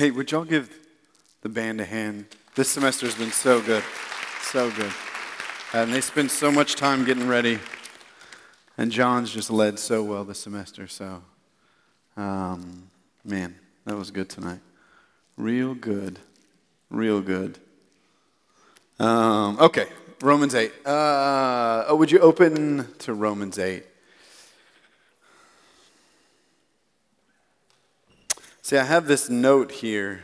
Hey, would y'all give the band a hand? This semester has been so good. So good. And they spend so much time getting ready. And John's just led so well this semester. So, um, man, that was good tonight. Real good. Real good. Um, okay, Romans 8. Uh, oh, would you open to Romans 8? See, I have this note here.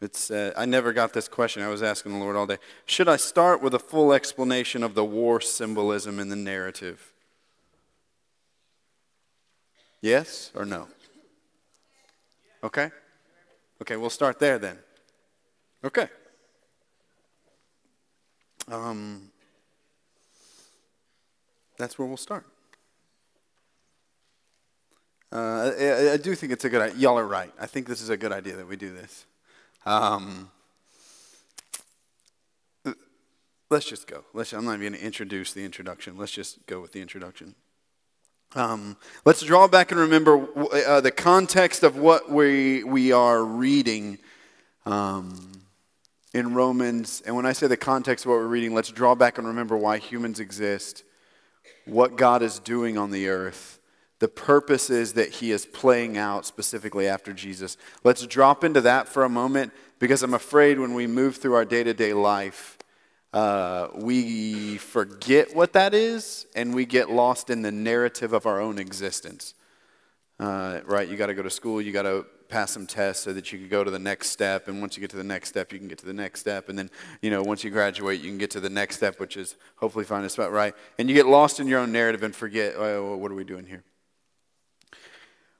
It's, uh, I never got this question. I was asking the Lord all day. Should I start with a full explanation of the war symbolism in the narrative? Yes or no? Okay? Okay, we'll start there then. Okay. Um, that's where we'll start. Uh, I, I, do think it's a good idea. Y'all are right. I think this is a good idea that we do this. Um, let's just go. Let's, I'm not even going to introduce the introduction. Let's just go with the introduction. Um, let's draw back and remember uh, the context of what we, we are reading um, in Romans. And when I say the context of what we're reading, let's draw back and remember why humans exist, what God is doing on the earth, the purposes that He is playing out specifically after Jesus. Let's drop into that for a moment because I'm afraid when we move through our day to day life, uh, we forget what that is and we get lost in the narrative of our own existence. Uh, right? You got to go to school, you got to pass some tests so that you can go to the next step. And once you get to the next step, you can get to the next step. And then, you know, once you graduate, you can get to the next step, which is hopefully find a spot, right? And you get lost in your own narrative and forget, oh, what are we doing here?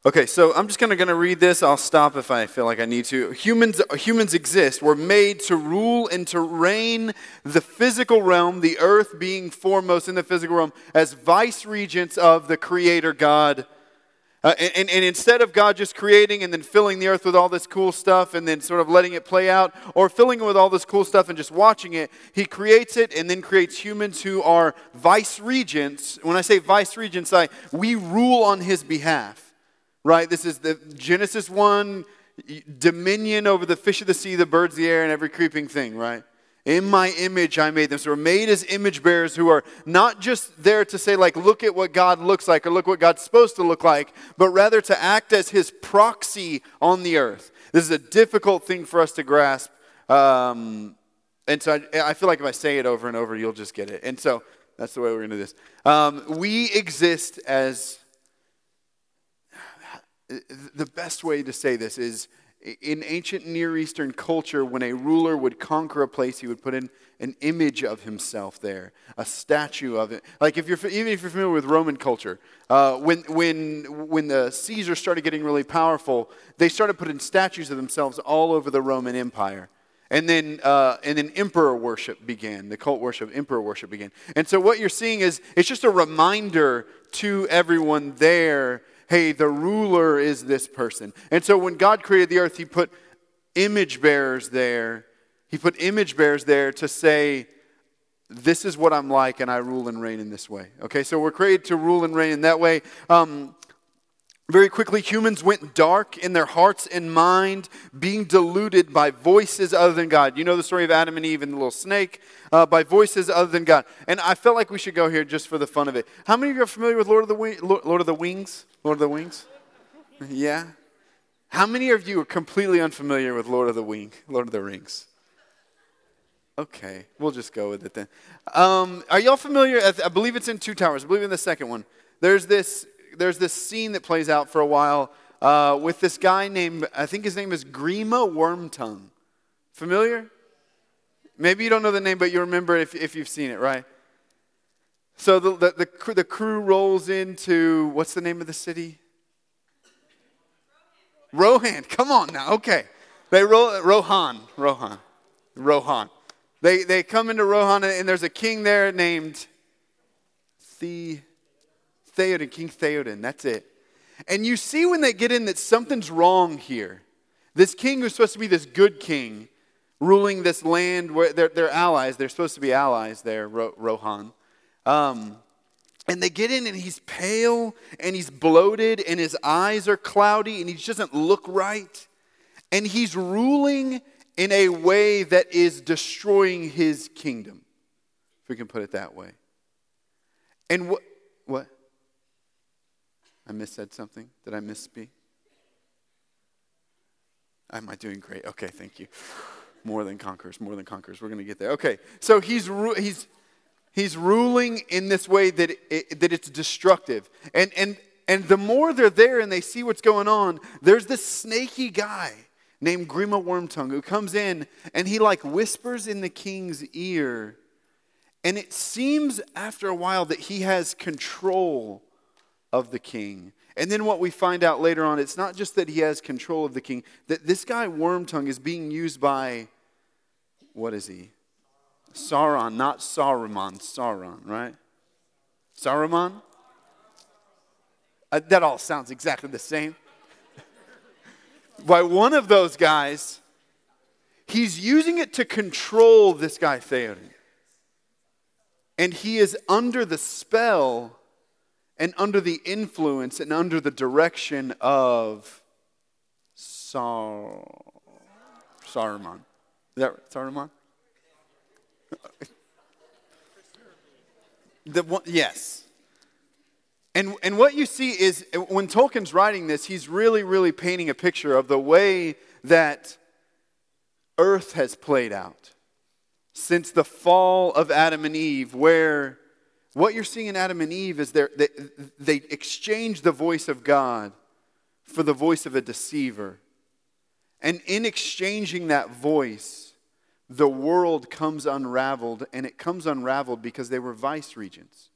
Okay, so I'm just going to read this. I'll stop if I feel like I need to. Humans, humans exist. We're made to rule and to reign the physical realm, the earth being foremost in the physical realm, as vice regents of the Creator God. Uh, and, and instead of God just creating and then filling the earth with all this cool stuff and then sort of letting it play out, or filling it with all this cool stuff and just watching it, He creates it and then creates humans who are vice regents. When I say vice regents, I, we rule on His behalf right? This is the Genesis 1 dominion over the fish of the sea, the birds of the air, and every creeping thing, right? In my image, I made them. So we're made as image bearers who are not just there to say, like, look at what God looks like or look what God's supposed to look like, but rather to act as his proxy on the earth. This is a difficult thing for us to grasp. Um, and so I, I, feel like if I say it over and over, you'll just get it. And so that's the way we're going to do this. Um, we exist as the best way to say this is in ancient Near Eastern culture, when a ruler would conquer a place, he would put in an image of himself there, a statue of it. Like if you're even if you're familiar with Roman culture, uh, when when when the Caesars started getting really powerful, they started putting statues of themselves all over the Roman Empire. And then, uh, and then emperor worship began. The cult worship, emperor worship began. And so what you're seeing is it's just a reminder to everyone there hey, the ruler is this person. And so when God created the earth, He put image bearers there. He put image bearers there to say, this is what I'm like, and I rule and reign in this way. Okay, so we're created to rule and reign in that way. Um, very quickly, humans went dark in their hearts and mind, being deluded by voices other than God. You know the story of Adam and Eve and the little snake, uh, by voices other than God. And I felt like we should go here just for the fun of it. How many of you are familiar with Lord of the, Lord of the Wings? Lord of the Wings? Yeah? How many of you are completely unfamiliar with Lord of the Wing, Lord of the Rings? Okay, we'll just go with it then. Um, are y'all familiar? I believe it's in Two Towers. I believe in the second one. There's this there's this scene that plays out for a while uh, with this guy named, I think his name is Grima Wormtongue. Familiar? Maybe you don't know the name, but you remember if, if you've seen it, right? So the, the, the, the crew rolls into, what's the name of the city? Rohan. Come on now. Okay. They roll, Rohan. Rohan. Rohan. They, they come into Rohan, and there's a king there named The. Theoden, King Theoden. That's it. And you see when they get in that something's wrong here. This king who's supposed to be this good king, ruling this land where they're, they're allies, they're supposed to be allies there, Rohan. Um, And they get in, and he's pale and he's bloated, and his eyes are cloudy, and he doesn't look right. And he's ruling in a way that is destroying his kingdom, if we can put it that way. And what? What? I missaid something? Did I misspeak? Am I doing great? Okay, thank you. More than conquerors, more than conquerors. We're going to get there. Okay, so he's, he's, he's ruling in this way that, it, that it's destructive. And, and, and the more they're there and they see what's going on, there's this snaky guy named Grima Wormtongue who comes in and he like whispers in the king's ear. And it seems after a while that he has control of the king. And then what we find out later on, it's not just that he has control of the king, that this guy Wormtongue is being used by, what is he? Sauron, not Saruman, Sauron, right? Saruman? Uh, that all sounds exactly the same. by one of those guys, he's using it to control this guy Theoden. And he is under the spell and under the influence and under the direction of Sar- Saruman. Is that Saruman? the one, yes. And, and what you see is when Tolkien's writing this, he's really, really painting a picture of the way that earth has played out since the fall of Adam and Eve, where what you're seeing in Adam and Eve is they, they exchange the voice of God for the voice of a deceiver. And in exchanging that voice, the world comes unraveled, and it comes unraveled because they were vice regents.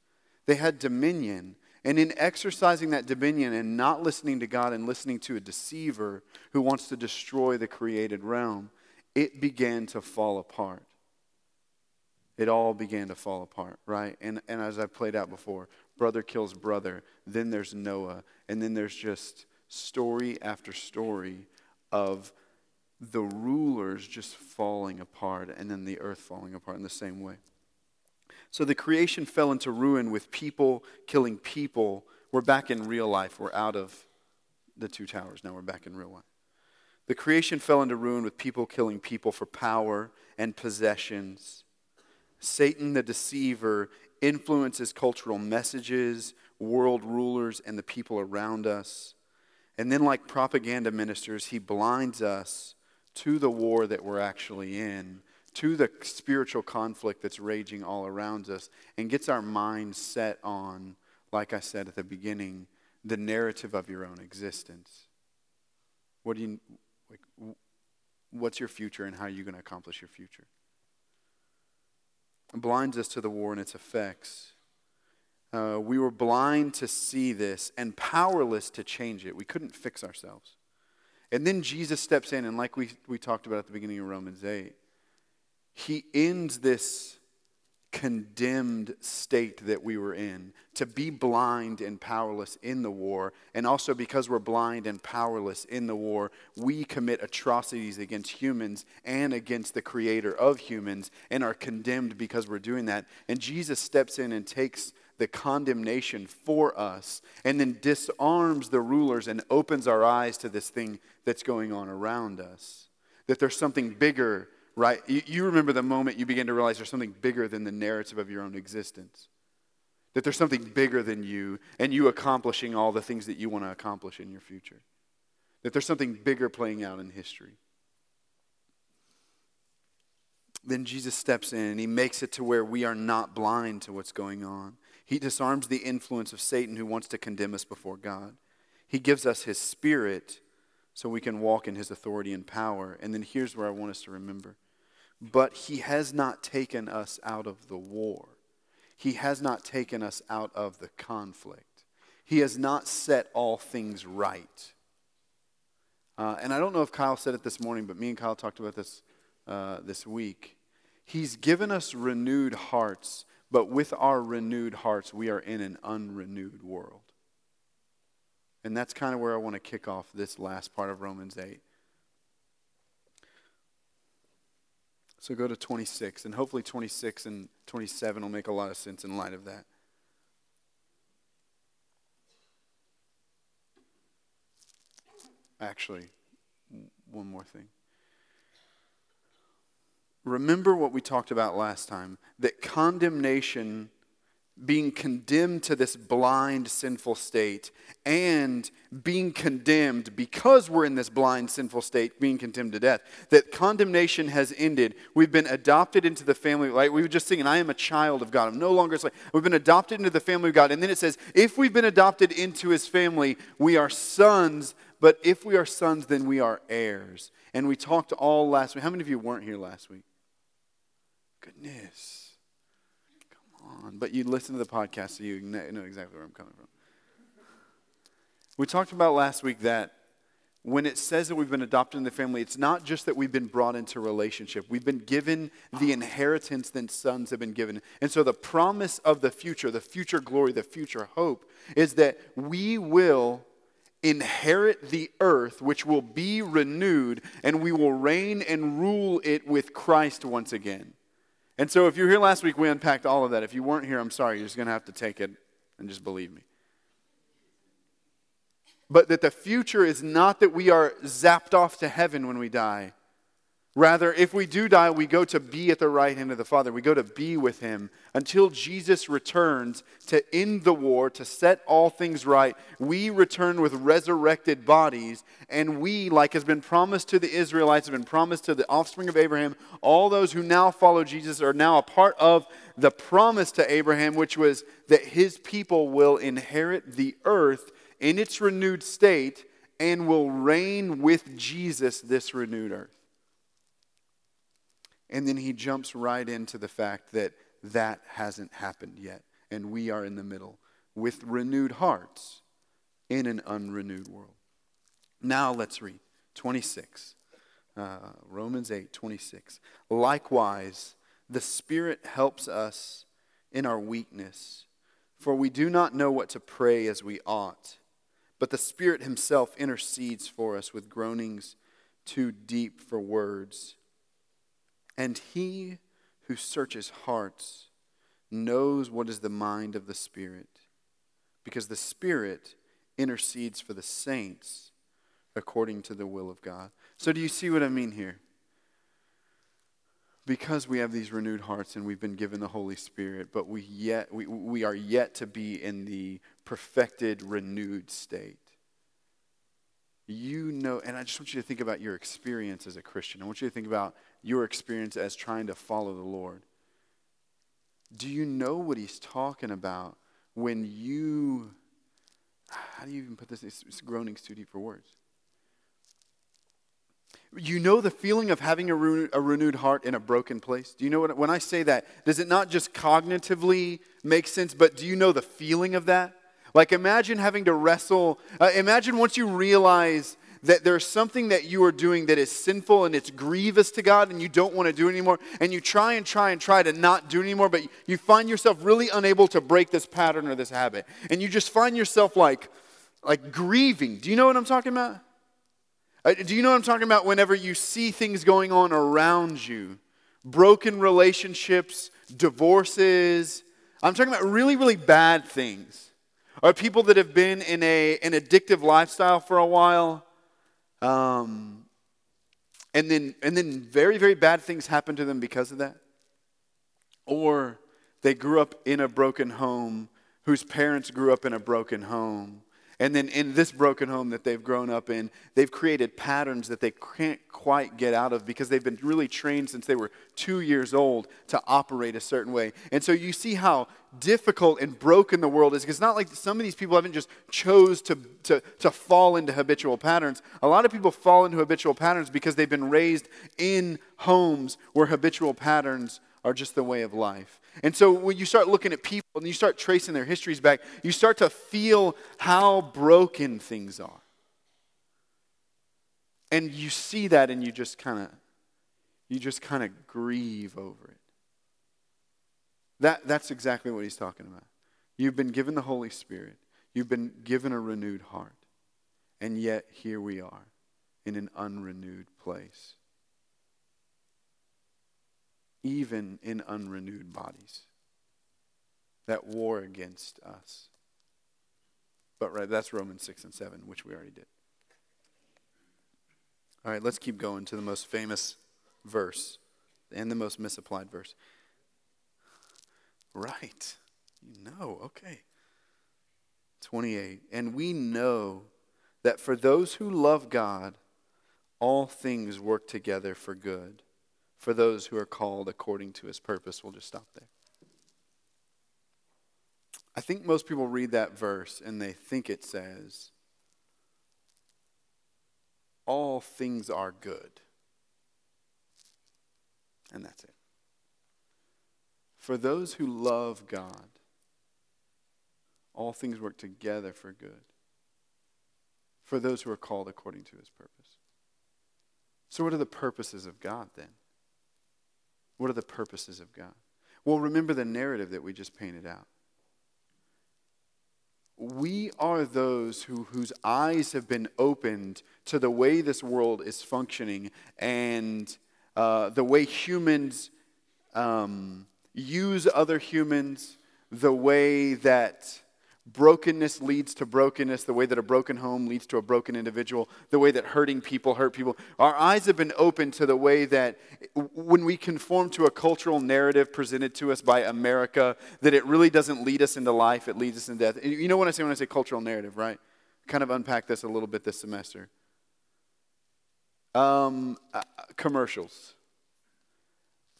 They had dominion. And in exercising that dominion and not listening to God and listening to a deceiver who wants to destroy the created realm, it began to fall apart it all began to fall apart, right? And, and as I played out before, brother kills brother, then there's Noah, and then there's just story after story of the rulers just falling apart and then the earth falling apart in the same way. So the creation fell into ruin with people killing people. We're back in real life. We're out of the two towers. Now we're back in real life. The creation fell into ruin with people killing people for power and possessions Satan, the deceiver, influences cultural messages, world rulers, and the people around us. And then, like propaganda ministers, he blinds us to the war that we're actually in, to the spiritual conflict that's raging all around us, and gets our minds set on, like I said at the beginning, the narrative of your own existence. What do you, like, what's your future, and how are you going to accomplish your future? Blinds us to the war and its effects. Uh, we were blind to see this and powerless to change it. We couldn't fix ourselves. And then Jesus steps in, and like we, we talked about at the beginning of Romans 8, he ends this condemned state that we were in, to be blind and powerless in the war. And also because we're blind and powerless in the war, we commit atrocities against humans and against the creator of humans and are condemned because we're doing that. And Jesus steps in and takes the condemnation for us and then disarms the rulers and opens our eyes to this thing that's going on around us. That there's something bigger right? You, you remember the moment you begin to realize there's something bigger than the narrative of your own existence. That there's something bigger than you and you accomplishing all the things that you want to accomplish in your future. That there's something bigger playing out in history. Then Jesus steps in and he makes it to where we are not blind to what's going on. He disarms the influence of Satan who wants to condemn us before God. He gives us his spirit so we can walk in his authority and power. And then here's where I want us to remember but he has not taken us out of the war. He has not taken us out of the conflict. He has not set all things right. Uh, and I don't know if Kyle said it this morning, but me and Kyle talked about this uh, this week. He's given us renewed hearts, but with our renewed hearts, we are in an unrenewed world. And that's kind of where I want to kick off this last part of Romans 8. So go to 26, and hopefully 26 and 27 will make a lot of sense in light of that. Actually, one more thing. Remember what we talked about last time that condemnation being condemned to this blind, sinful state, and being condemned because we're in this blind, sinful state, being condemned to death. That condemnation has ended. We've been adopted into the family. Like we were just singing, I am a child of God. I'm no longer a slave. We've been adopted into the family of God. And then it says, if we've been adopted into his family, we are sons. But if we are sons, then we are heirs. And we talked all last week. How many of you weren't here last week? Goodness on. But you listen to the podcast so you know exactly where I'm coming from. We talked about last week that when it says that we've been adopted in the family, it's not just that we've been brought into relationship. We've been given the inheritance that sons have been given. And so the promise of the future, the future glory, the future hope, is that we will inherit the earth, which will be renewed, and we will reign and rule it with Christ once again. And so if you were here last week, we unpacked all of that. If you weren't here, I'm sorry. You're just going to have to take it and just believe me. But that the future is not that we are zapped off to heaven when we die, Rather, if we do die, we go to be at the right hand of the Father. We go to be with Him until Jesus returns to end the war, to set all things right. We return with resurrected bodies, and we, like has been promised to the Israelites, have been promised to the offspring of Abraham, all those who now follow Jesus are now a part of the promise to Abraham, which was that his people will inherit the earth in its renewed state and will reign with Jesus this renewed earth. And then he jumps right into the fact that that hasn't happened yet. And we are in the middle with renewed hearts in an unrenewed world. Now let's read 26. Uh, Romans 8, 26. Likewise, the Spirit helps us in our weakness, for we do not know what to pray as we ought. But the Spirit Himself intercedes for us with groanings too deep for words. And he who searches hearts knows what is the mind of the Spirit, because the Spirit intercedes for the saints according to the will of God. So, do you see what I mean here? Because we have these renewed hearts and we've been given the Holy Spirit, but we, yet, we, we are yet to be in the perfected, renewed state. You know, and I just want you to think about your experience as a Christian. I want you to think about your experience as trying to follow the Lord. Do you know what he's talking about when you, how do you even put this? It's, it's groanings too deep for words. You know the feeling of having a, re- a renewed heart in a broken place? Do you know what, when I say that, does it not just cognitively make sense, but do you know the feeling of that? Like imagine having to wrestle, uh, imagine once you realize that there's something that you are doing that is sinful and it's grievous to God and you don't want to do anymore, and you try and try and try to not do anymore, but you find yourself really unable to break this pattern or this habit. And you just find yourself like, like grieving. Do you know what I'm talking about? Uh, do you know what I'm talking about whenever you see things going on around you? Broken relationships, divorces. I'm talking about really, really bad things. Or people that have been in a, an addictive lifestyle for a while um, and then and then very very bad things happen to them because of that. Or they grew up in a broken home whose parents grew up in a broken home and then in this broken home that they've grown up in, they've created patterns that they can't quite get out of because they've been really trained since they were two years old to operate a certain way. And so you see how difficult and broken the world is because it's not like some of these people haven't just chose to, to, to fall into habitual patterns. A lot of people fall into habitual patterns because they've been raised in homes where habitual patterns are just the way of life. And so when you start looking at people and you start tracing their histories back, you start to feel how broken things are. And you see that and you just kind of you just kind of grieve over it. That, that's exactly what he's talking about. You've been given the Holy Spirit. You've been given a renewed heart. And yet here we are in an unrenewed place even in unrenewed bodies that war against us. But right, that's Romans 6 and 7, which we already did. All right, let's keep going to the most famous verse and the most misapplied verse. Right. You know, okay. 28. And we know that for those who love God, all things work together for good. For those who are called according to his purpose. We'll just stop there. I think most people read that verse and they think it says, All things are good. And that's it. For those who love God, all things work together for good. For those who are called according to his purpose. So, what are the purposes of God then? What are the purposes of God? Well, remember the narrative that we just painted out we are those who, whose eyes have been opened to the way this world is functioning and uh, the way humans um, use other humans, the way that brokenness leads to brokenness, the way that a broken home leads to a broken individual, the way that hurting people hurt people. Our eyes have been opened to the way that when we conform to a cultural narrative presented to us by America, that it really doesn't lead us into life, it leads us into death. You know what I say when I say cultural narrative, right? Kind of unpack this a little bit this semester. Um, uh, commercials.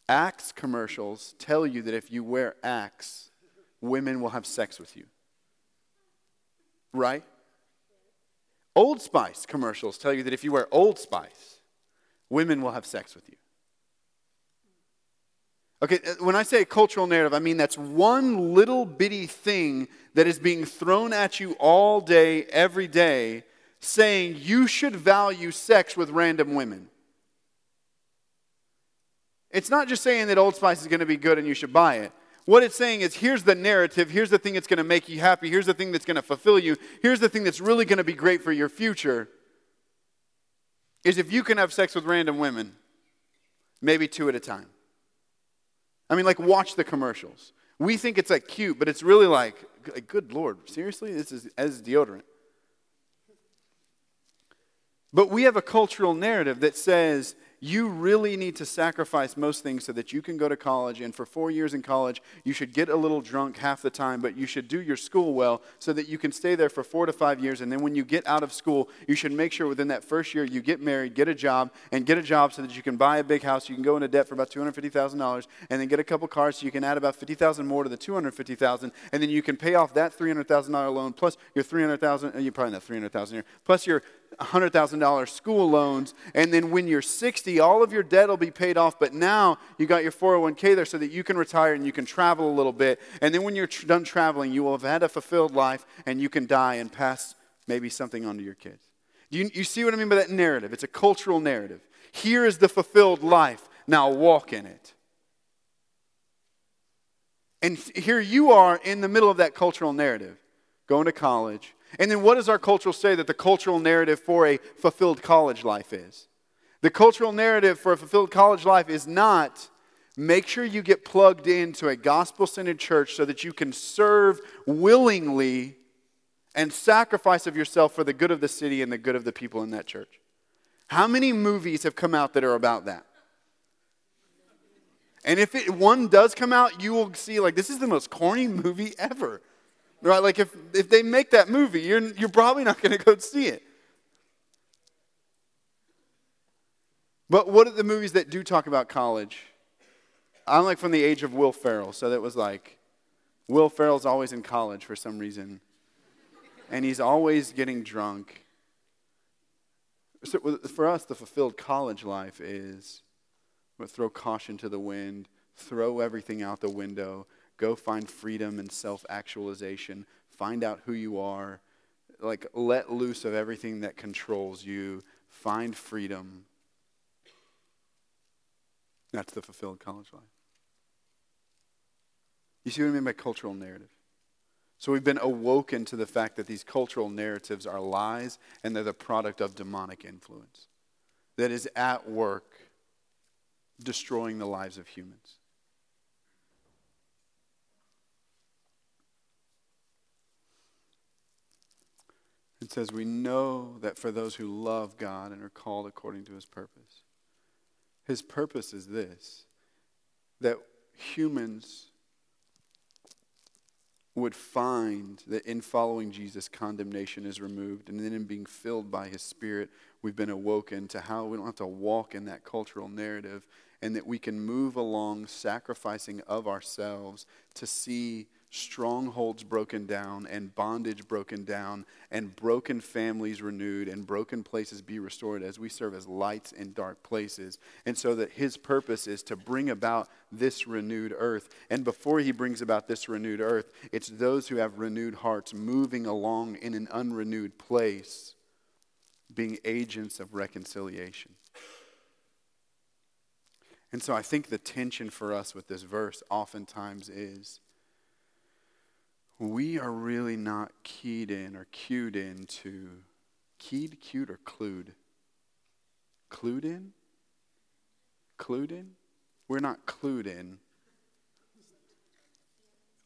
Axe commercials tell you that if you wear Axe, women will have sex with you right? Old Spice commercials tell you that if you wear Old Spice, women will have sex with you. Okay, uh, when I say cultural narrative, I mean that's one little bitty thing that is being thrown at you all day, every day, saying you should value sex with random women. It's not just saying that Old Spice is going to be good and you should buy it. What it's saying is here's the narrative, here's the thing that's going to make you happy, here's the thing that's going to fulfill you, here's the thing that's really going to be great for your future. Is if you can have sex with random women, maybe two at a time. I mean, like, watch the commercials. We think it's like cute, but it's really like, good Lord, seriously? This is as deodorant. But we have a cultural narrative that says you really need to sacrifice most things so that you can go to college. And for four years in college, you should get a little drunk half the time, but you should do your school well so that you can stay there for four to five years. And then when you get out of school, you should make sure within that first year you get married, get a job, and get a job so that you can buy a big house. You can go into debt for about $250,000 and then get a couple cars so you can add about 50000 more to the 250000 And then you can pay off that $300,000 loan plus your 300000 uh, you probably not 300000 here, plus your $100,000 school loans. And then when you're 60, all of your debt will be paid off. But now you got your 401k there so that you can retire and you can travel a little bit. And then when you're tr- done traveling, you will have had a fulfilled life and you can die and pass maybe something on to your kids. You, you see what I mean by that narrative? It's a cultural narrative. Here is the fulfilled life. Now walk in it. And here you are in the middle of that cultural narrative, going to college, and then what does our culture say that the cultural narrative for a fulfilled college life is? The cultural narrative for a fulfilled college life is not make sure you get plugged into a gospel centered church so that you can serve willingly and sacrifice of yourself for the good of the city and the good of the people in that church. How many movies have come out that are about that? And if it, one does come out, you will see, like, this is the most corny movie ever. Right? Like if, if they make that movie, you're, you're probably not going to go see it. But what are the movies that do talk about college? I'm like from the age of Will Ferrell, so that was like Will Ferrell's always in college for some reason. And he's always getting drunk. So for us, the fulfilled college life is throw caution to the wind, throw everything out the window, Go find freedom and self actualization. Find out who you are. Like, let loose of everything that controls you. Find freedom. That's the fulfilled college life. You see what I mean by cultural narrative? So we've been awoken to the fact that these cultural narratives are lies and they're the product of demonic influence that is at work destroying the lives of humans. It says, We know that for those who love God and are called according to his purpose. His purpose is this that humans would find that in following Jesus, condemnation is removed. And then in being filled by his spirit, we've been awoken to how we don't have to walk in that cultural narrative and that we can move along sacrificing of ourselves to see strongholds broken down and bondage broken down and broken families renewed and broken places be restored as we serve as lights in dark places. And so that his purpose is to bring about this renewed earth. And before he brings about this renewed earth, it's those who have renewed hearts moving along in an unrenewed place, being agents of reconciliation. And so I think the tension for us with this verse oftentimes is we are really not keyed in or cued into keyed, cued, or clued? Clued in? Clued in? We're not clued in.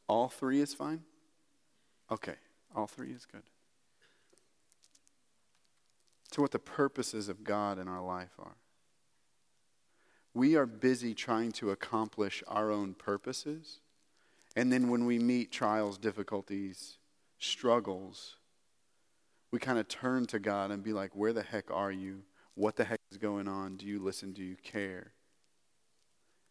All three is fine? Okay, all three is good. To what the purposes of God in our life are. We are busy trying to accomplish our own purposes and then when we meet trials, difficulties, struggles, we kind of turn to God and be like, Where the heck are you? What the heck is going on? Do you listen? Do you care?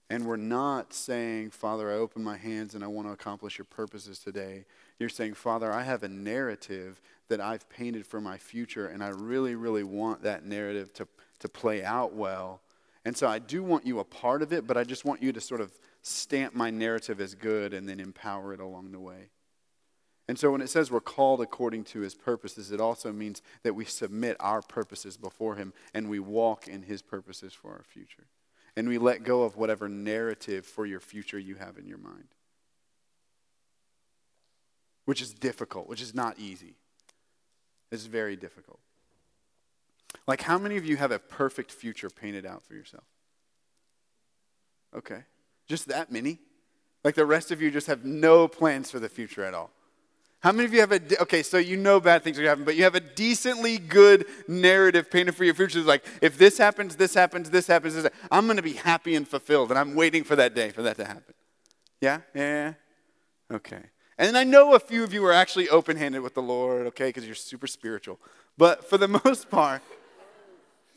And we're not saying, Father, I open my hands and I want to accomplish your purposes today. You're saying, Father, I have a narrative that I've painted for my future, and I really, really want that narrative to, to play out well. And so I do want you a part of it, but I just want you to sort of stamp my narrative as good and then empower it along the way. And so when it says we're called according to his purposes, it also means that we submit our purposes before him and we walk in his purposes for our future. And we let go of whatever narrative for your future you have in your mind. Which is difficult, which is not easy. It's very difficult. Like, how many of you have a perfect future painted out for yourself? Okay. Just that many? Like the rest of you just have no plans for the future at all. How many of you have a, de- okay, so you know bad things are happening, but you have a decently good narrative painted for your future. It's like, if this happens, this happens, this happens, this happens, I'm going to be happy and fulfilled, and I'm waiting for that day for that to happen. Yeah? Yeah? Okay. And I know a few of you are actually open handed with the Lord, okay, because you're super spiritual. But for the most part,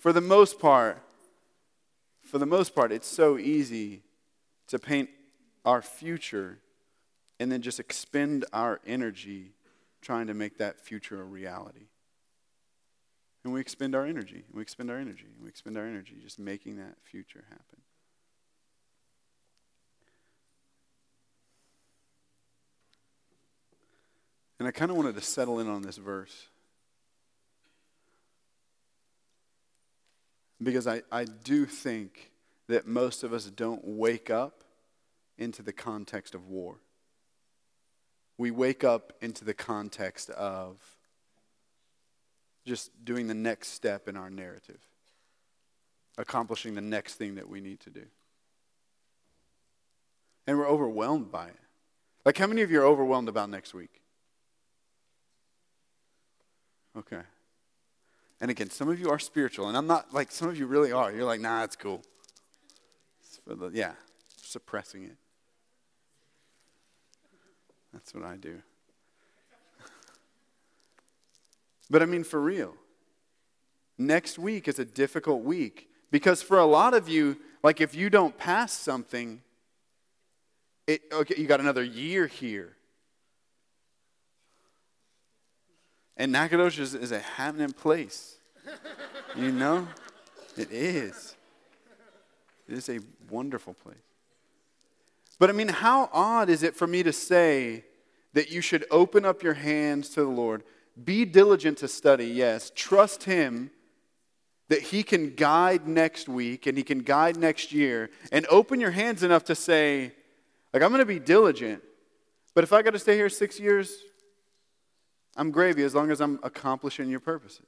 for the most part, for the most part, it's so easy to paint our future and then just expend our energy trying to make that future a reality. And we expend our energy, we expend our energy, we expend our energy just making that future happen. And I kind of wanted to settle in on this verse. Because I, I do think that most of us don't wake up into the context of war. We wake up into the context of just doing the next step in our narrative, accomplishing the next thing that we need to do. And we're overwhelmed by it. Like, how many of you are overwhelmed about next week? Okay. And again, some of you are spiritual, and I'm not like some of you really are. You're like, nah, it's cool. It's the, yeah, suppressing it. That's what I do. but I mean, for real, next week is a difficult week because for a lot of you, like if you don't pass something, it, okay, you got another year here. And Nacogdoches is a happening place. You know? It is. It is a wonderful place. But I mean, how odd is it for me to say that you should open up your hands to the Lord, be diligent to study, yes, trust Him that He can guide next week and He can guide next year, and open your hands enough to say, like, I'm going to be diligent, but if I got to stay here six years, I'm gravy as long as I'm accomplishing your purposes.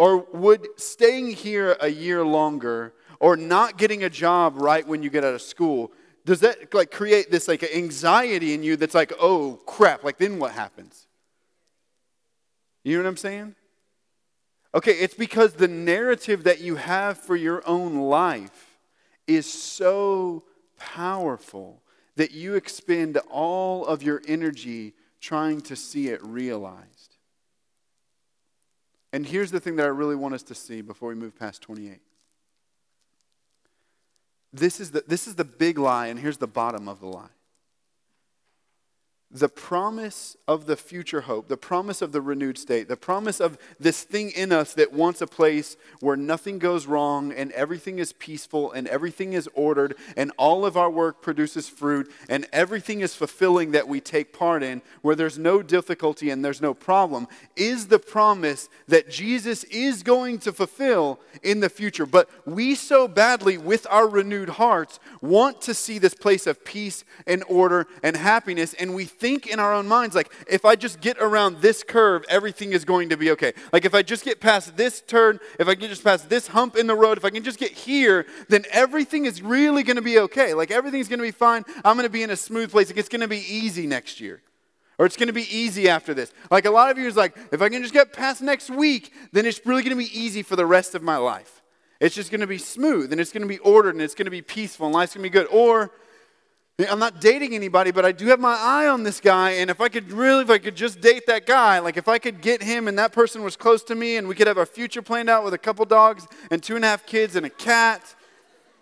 Or would staying here a year longer or not getting a job right when you get out of school, does that like create this like anxiety in you that's like, oh crap, like then what happens? You know what I'm saying? Okay, it's because the narrative that you have for your own life is so powerful that you expend all of your energy trying to see it realized. And here's the thing that I really want us to see before we move past 28. This is the, this is the big lie, and here's the bottom of the lie the promise of the future hope, the promise of the renewed state, the promise of this thing in us that wants a place where nothing goes wrong and everything is peaceful and everything is ordered and all of our work produces fruit and everything is fulfilling that we take part in, where there's no difficulty and there's no problem, is the promise that Jesus is going to fulfill in the future. But we so badly, with our renewed hearts, want to see this place of peace and order and happiness, and we think in our own minds, like, if I just get around this curve, everything is going to be okay. Like, if I just get past this turn, if I can just pass this hump in the road, if I can just get here, then everything is really going to be okay. Like, everything's going to be fine. I'm going to be in a smooth place. Like, it's going to be easy next year. Or it's going to be easy after this. Like, a lot of you is like, if I can just get past next week, then it's really going to be easy for the rest of my life. It's just going to be smooth and it's going to be ordered and it's going to be peaceful and life's going to be good. Or I'm not dating anybody, but I do have my eye on this guy. And if I could really, if I could just date that guy, like if I could get him and that person was close to me and we could have our future planned out with a couple dogs and two and a half kids and a cat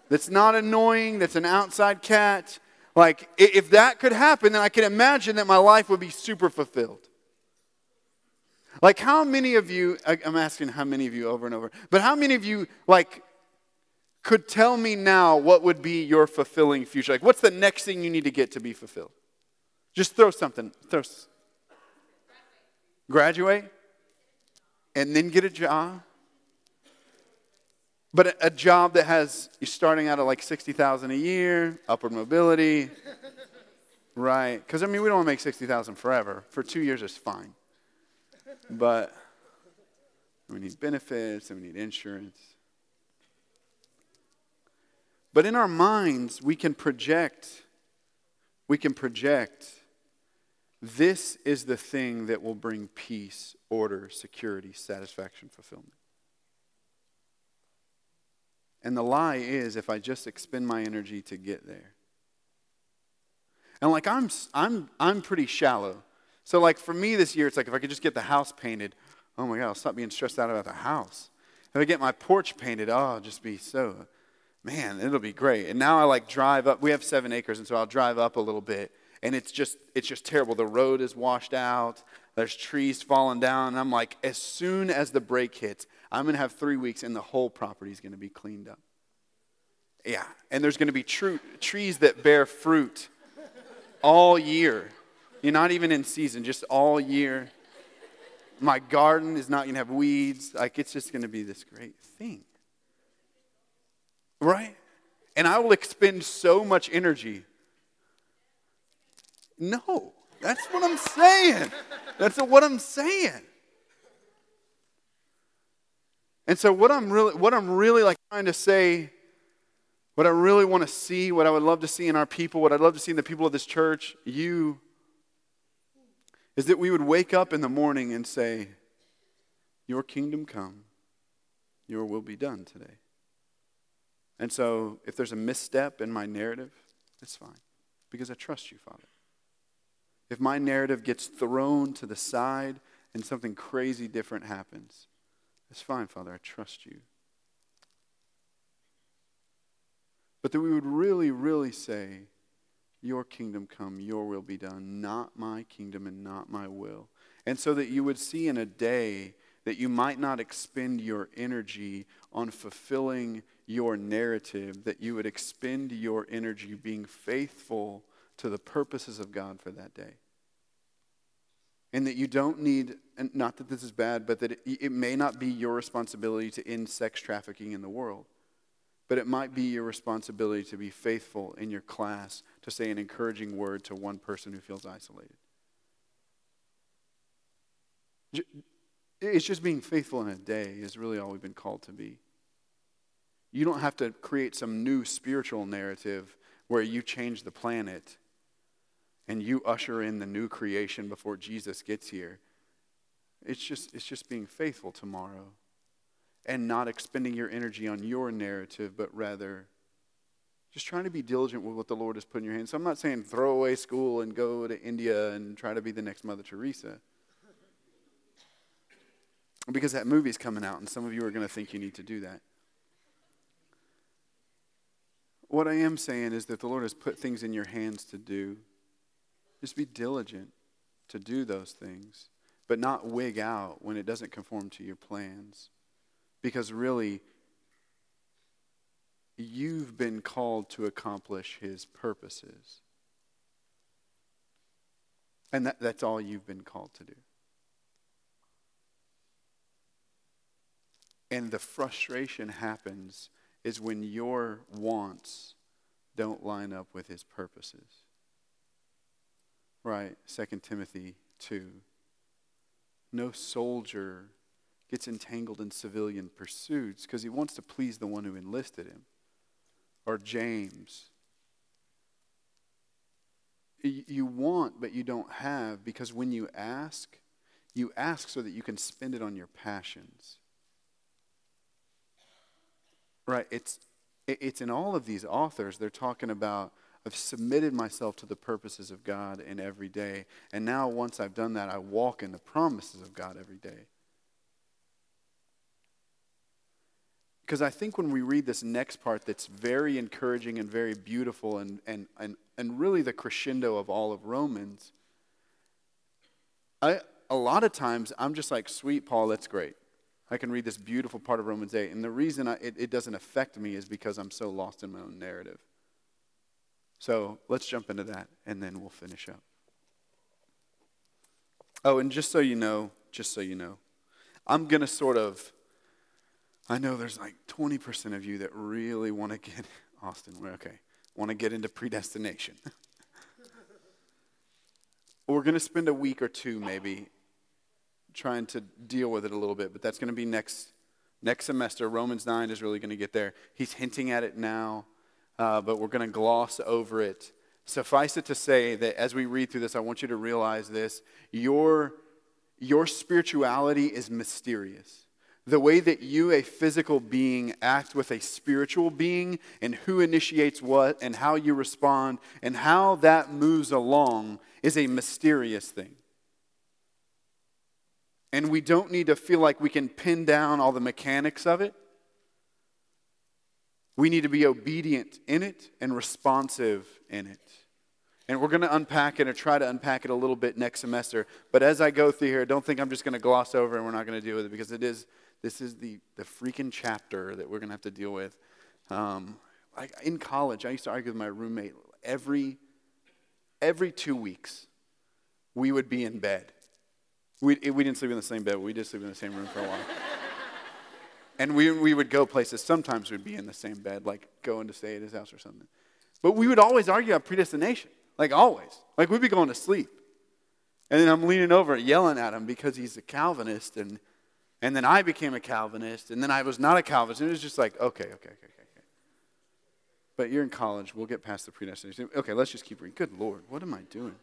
that's not annoying, that's an outside cat. Like if that could happen, then I can imagine that my life would be super fulfilled. Like how many of you, I'm asking how many of you over and over, but how many of you like could tell me now what would be your fulfilling future? Like, what's the next thing you need to get to be fulfilled? Just throw something. Throw. Graduate and then get a job. But a, a job that has you starting out at like 60,000 a year, upward mobility. right. Because I mean, we don't want to make 60,000 forever. For 2 years it's fine. But we need benefits and we need insurance. But in our minds, we can project, we can project, this is the thing that will bring peace, order, security, satisfaction, fulfillment. And the lie is if I just expend my energy to get there. And like I'm I'm I'm pretty shallow. So like for me this year it's like if I could just get the house painted, oh my god, I'll stop being stressed out about the house. If I get my porch painted, oh, I'll just be so man, it'll be great. And now I like drive up. We have seven acres, and so I'll drive up a little bit, and it's just it's just terrible. The road is washed out. There's trees falling down, and I'm like, as soon as the break hits, I'm gonna have three weeks, and the whole property is gonna be cleaned up. Yeah, and there's gonna be tr- trees that bear fruit all year. You're not even in season, just all year. My garden is not gonna have weeds. Like it's just gonna be this great thing. Right? And I will expend so much energy. No, that's what I'm saying. That's what I'm saying. And so what I'm really what I'm really like trying to say what I really want to see, what I would love to see in our people, what I'd love to see in the people of this church, you is that we would wake up in the morning and say, Your kingdom come, your will be done today. And so if there's a misstep in my narrative, it's fine because I trust you, Father. If my narrative gets thrown to the side and something crazy different happens, it's fine, Father. I trust you. But that we would really, really say, Your kingdom come, your will be done, not my kingdom and not my will. And so that you would see in a day that you might not expend your energy on fulfilling your narrative, that you would expend your energy being faithful to the purposes of God for that day. And that you don't need, and not that this is bad, but that it, it may not be your responsibility to end sex trafficking in the world, but it might be your responsibility to be faithful in your class to say an encouraging word to one person who feels isolated. It's just being faithful in a day is really all we've been called to be. You don't have to create some new spiritual narrative where you change the planet and you usher in the new creation before Jesus gets here. It's just, it's just being faithful tomorrow and not expending your energy on your narrative, but rather just trying to be diligent with what the Lord has put in your hands. So I'm not saying throw away school and go to India and try to be the next Mother Teresa. Because that movie's coming out, and some of you are going to think you need to do that. What I am saying is that the Lord has put things in your hands to do. Just be diligent to do those things, but not wig out when it doesn't conform to your plans. Because really, you've been called to accomplish his purposes. And that, that's all you've been called to do. And the frustration happens is when your wants don't line up with his purposes. Right, 2 Timothy 2. No soldier gets entangled in civilian pursuits because he wants to please the one who enlisted him. Or James. You want, but you don't have because when you ask, you ask so that you can spend it on your passions. Right? It's, it's in all of these authors, they're talking about I've submitted myself to the purposes of God in every day. And now, once I've done that, I walk in the promises of God every day. Because I think when we read this next part that's very encouraging and very beautiful and, and, and, and really the crescendo of all of Romans, I, a lot of times I'm just like, sweet, Paul, that's great. I can read this beautiful part of Romans 8. And the reason I, it, it doesn't affect me is because I'm so lost in my own narrative. So let's jump into that and then we'll finish up. Oh, and just so you know, just so you know, I'm going to sort of I know there's like 20% of you that really want to get, Austin, we're okay, want to get into predestination. we're going to spend a week or two maybe trying to deal with it a little bit, but that's going to be next, next semester. Romans 9 is really going to get there. He's hinting at it now, uh, but we're going to gloss over it. Suffice it to say that as we read through this, I want you to realize this your, your spirituality is mysterious the way that you, a physical being, act with a spiritual being, and who initiates what, and how you respond, and how that moves along is a mysterious thing. And we don't need to feel like we can pin down all the mechanics of it. We need to be obedient in it and responsive in it. And we're going to unpack it or try to unpack it a little bit next semester. But as I go through here, don't think I'm just going to gloss over and we're not going to deal with it because it is this is the, the freaking chapter that we're going to have to deal with. Um, like in college, I used to argue with my roommate every, every two weeks. We would be in bed. We, eh, we didn't sleep in the same bed, we just sleep in the same room for a while. and we, we would go places. Sometimes we'd be in the same bed, like going to stay at his house or something. But we would always argue about predestination, like always. Like we'd be going to sleep. And then I'm leaning over yelling at him because he's a Calvinist and and then I became a Calvinist, and then I was not a Calvinist. And it was just like, okay, okay, okay, okay, okay. But you're in college. We'll get past the predestination. Okay, let's just keep reading. Good Lord, what am I doing?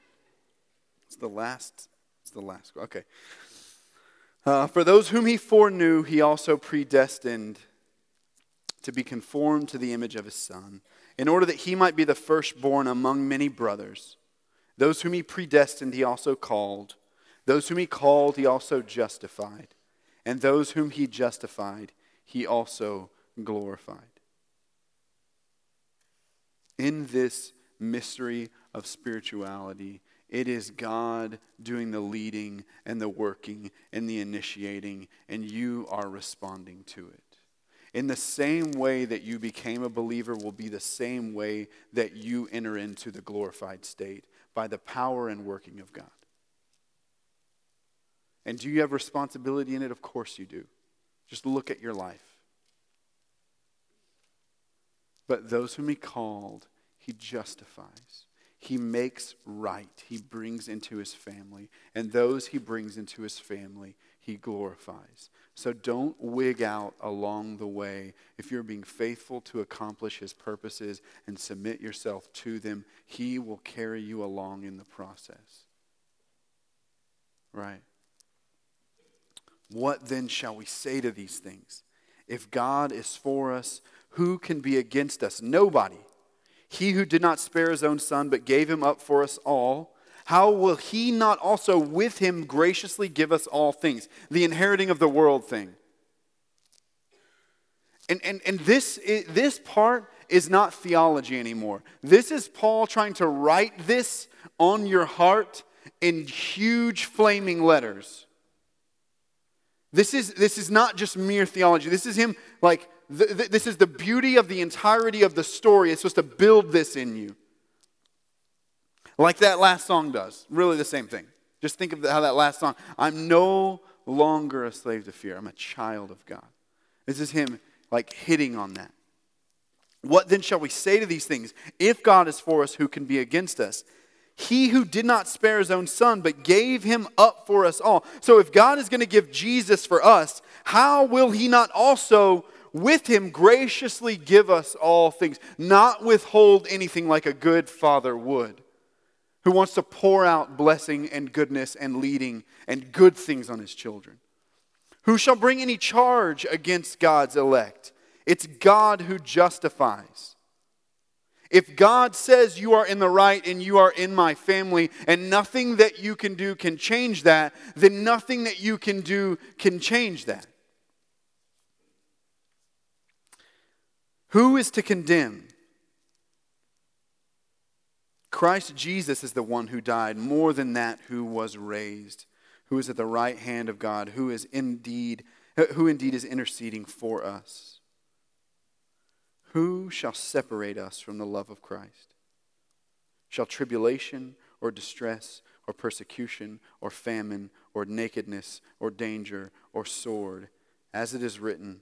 It's the last. It's the last. Okay. Uh, For those whom he foreknew, he also predestined to be conformed to the image of his Son, in order that he might be the firstborn among many brothers. Those whom he predestined, he also called. Those whom he called, he also justified. And those whom he justified, he also glorified. In this mystery of spirituality, it is God doing the leading and the working and the initiating, and you are responding to it. In the same way that you became a believer, will be the same way that you enter into the glorified state by the power and working of God. And do you have responsibility in it? Of course you do. Just look at your life. But those whom he called, he justifies. He makes right. He brings into his family. And those he brings into his family, he glorifies. So don't wig out along the way. If you're being faithful to accomplish his purposes and submit yourself to them, he will carry you along in the process. Right? What then shall we say to these things? If God is for us, who can be against us? Nobody. He who did not spare his own son, but gave him up for us all, how will he not also with him graciously give us all things? The inheriting of the world thing. And, and, and this, this part is not theology anymore. This is Paul trying to write this on your heart in huge flaming letters. This is, this is not just mere theology. This is him, like, th- th- this is the beauty of the entirety of the story. It's supposed to build this in you. Like that last song does. Really the same thing. Just think of how that last song, I'm no longer a slave to fear. I'm a child of God. This is him, like, hitting on that. What then shall we say to these things? If God is for us, who can be against us? He who did not spare his own son, but gave him up for us all. So if God is going to give Jesus for us, how will he not also with him graciously give us all things, not withhold anything like a good father would, who wants to pour out blessing and goodness and leading and good things on his children? Who shall bring any charge against God's elect? It's God who justifies. If God says you are in the right and you are in my family, and nothing that you can do can change that, then nothing that you can do can change that. Who is to condemn? Christ Jesus is the one who died, more than that, who was raised, who is at the right hand of God, who is indeed, who indeed is interceding for us. Who shall separate us from the love of Christ? Shall tribulation or distress or persecution or famine or nakedness or danger or sword? As it is written,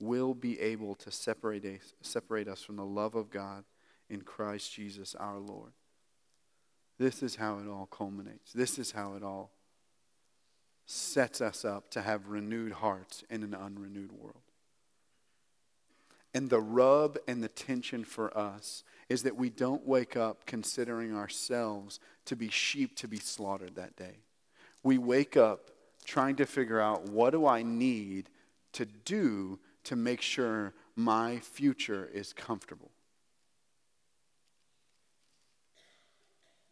will be able to separate us, separate us from the love of God in Christ Jesus our Lord. This is how it all culminates. This is how it all sets us up to have renewed hearts in an unrenewed world. And the rub and the tension for us is that we don't wake up considering ourselves to be sheep to be slaughtered that day. We wake up trying to figure out what do I need to do to make sure my future is comfortable.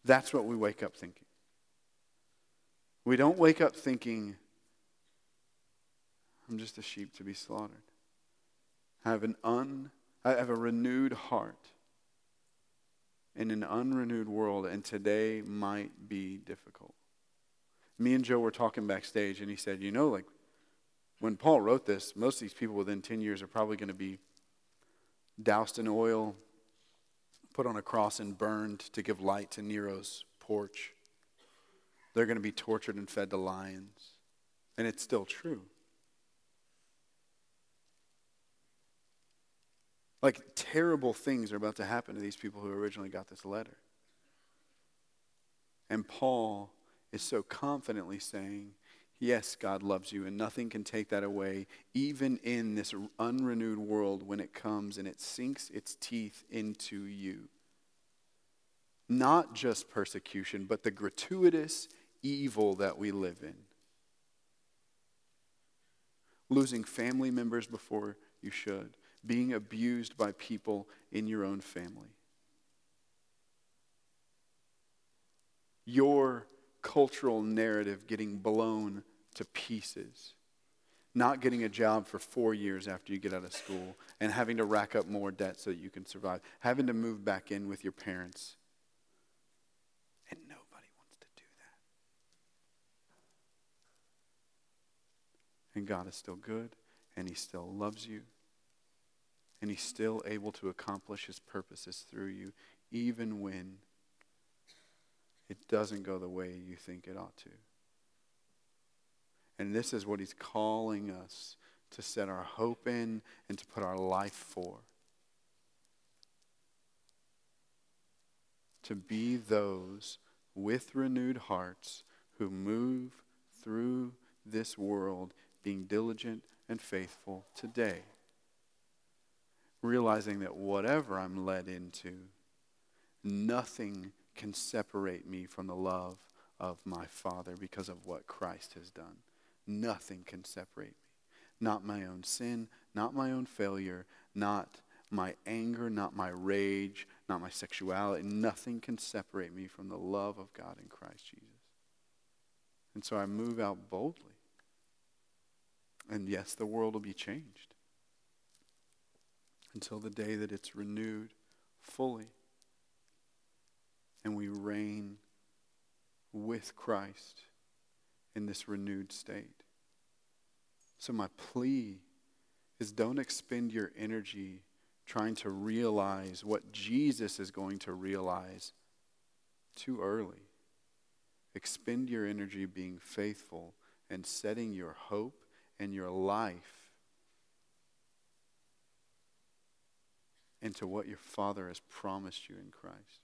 That's what we wake up thinking. We don't wake up thinking, I'm just a sheep to be slaughtered. I have an un I have a renewed heart in an unrenewed world, and today might be difficult. Me and Joe were talking backstage, and he said, You know, like when Paul wrote this, most of these people within 10 years are probably going to be doused in oil, put on a cross, and burned to give light to Nero's porch. They're going to be tortured and fed to lions. And it's still true. Like terrible things are about to happen to these people who originally got this letter. And Paul is so confidently saying, Yes, God loves you, and nothing can take that away, even in this unrenewed world when it comes and it sinks its teeth into you. Not just persecution, but the gratuitous evil that we live in. Losing family members before you should, being abused by people in your own family. Your cultural narrative getting blown to pieces. Not getting a job for four years after you get out of school and having to rack up more debt so that you can survive. Having to move back in with your parents. And nobody wants to do that. And God is still good and He still loves you and he's still able to accomplish his purposes through you, even when it doesn't go the way you think it ought to. And this is what he's calling us to set our hope in and to put our life for. To be those with renewed hearts who move through this world being diligent and faithful today. Realizing that whatever I'm led into, nothing can separate me from the love of my Father because of what Christ has done. Nothing can separate me. Not my own sin, not my own failure, not my anger, not my rage, not my sexuality. Nothing can separate me from the love of God in Christ Jesus. And so I move out boldly. And yes, the world will be changed until the day that it's renewed fully and we reign with Christ in this renewed state. So, my plea is don't expend your energy trying to realize what Jesus is going to realize too early. Expend your energy being faithful and setting your hope and your life into what your Father has promised you in Christ.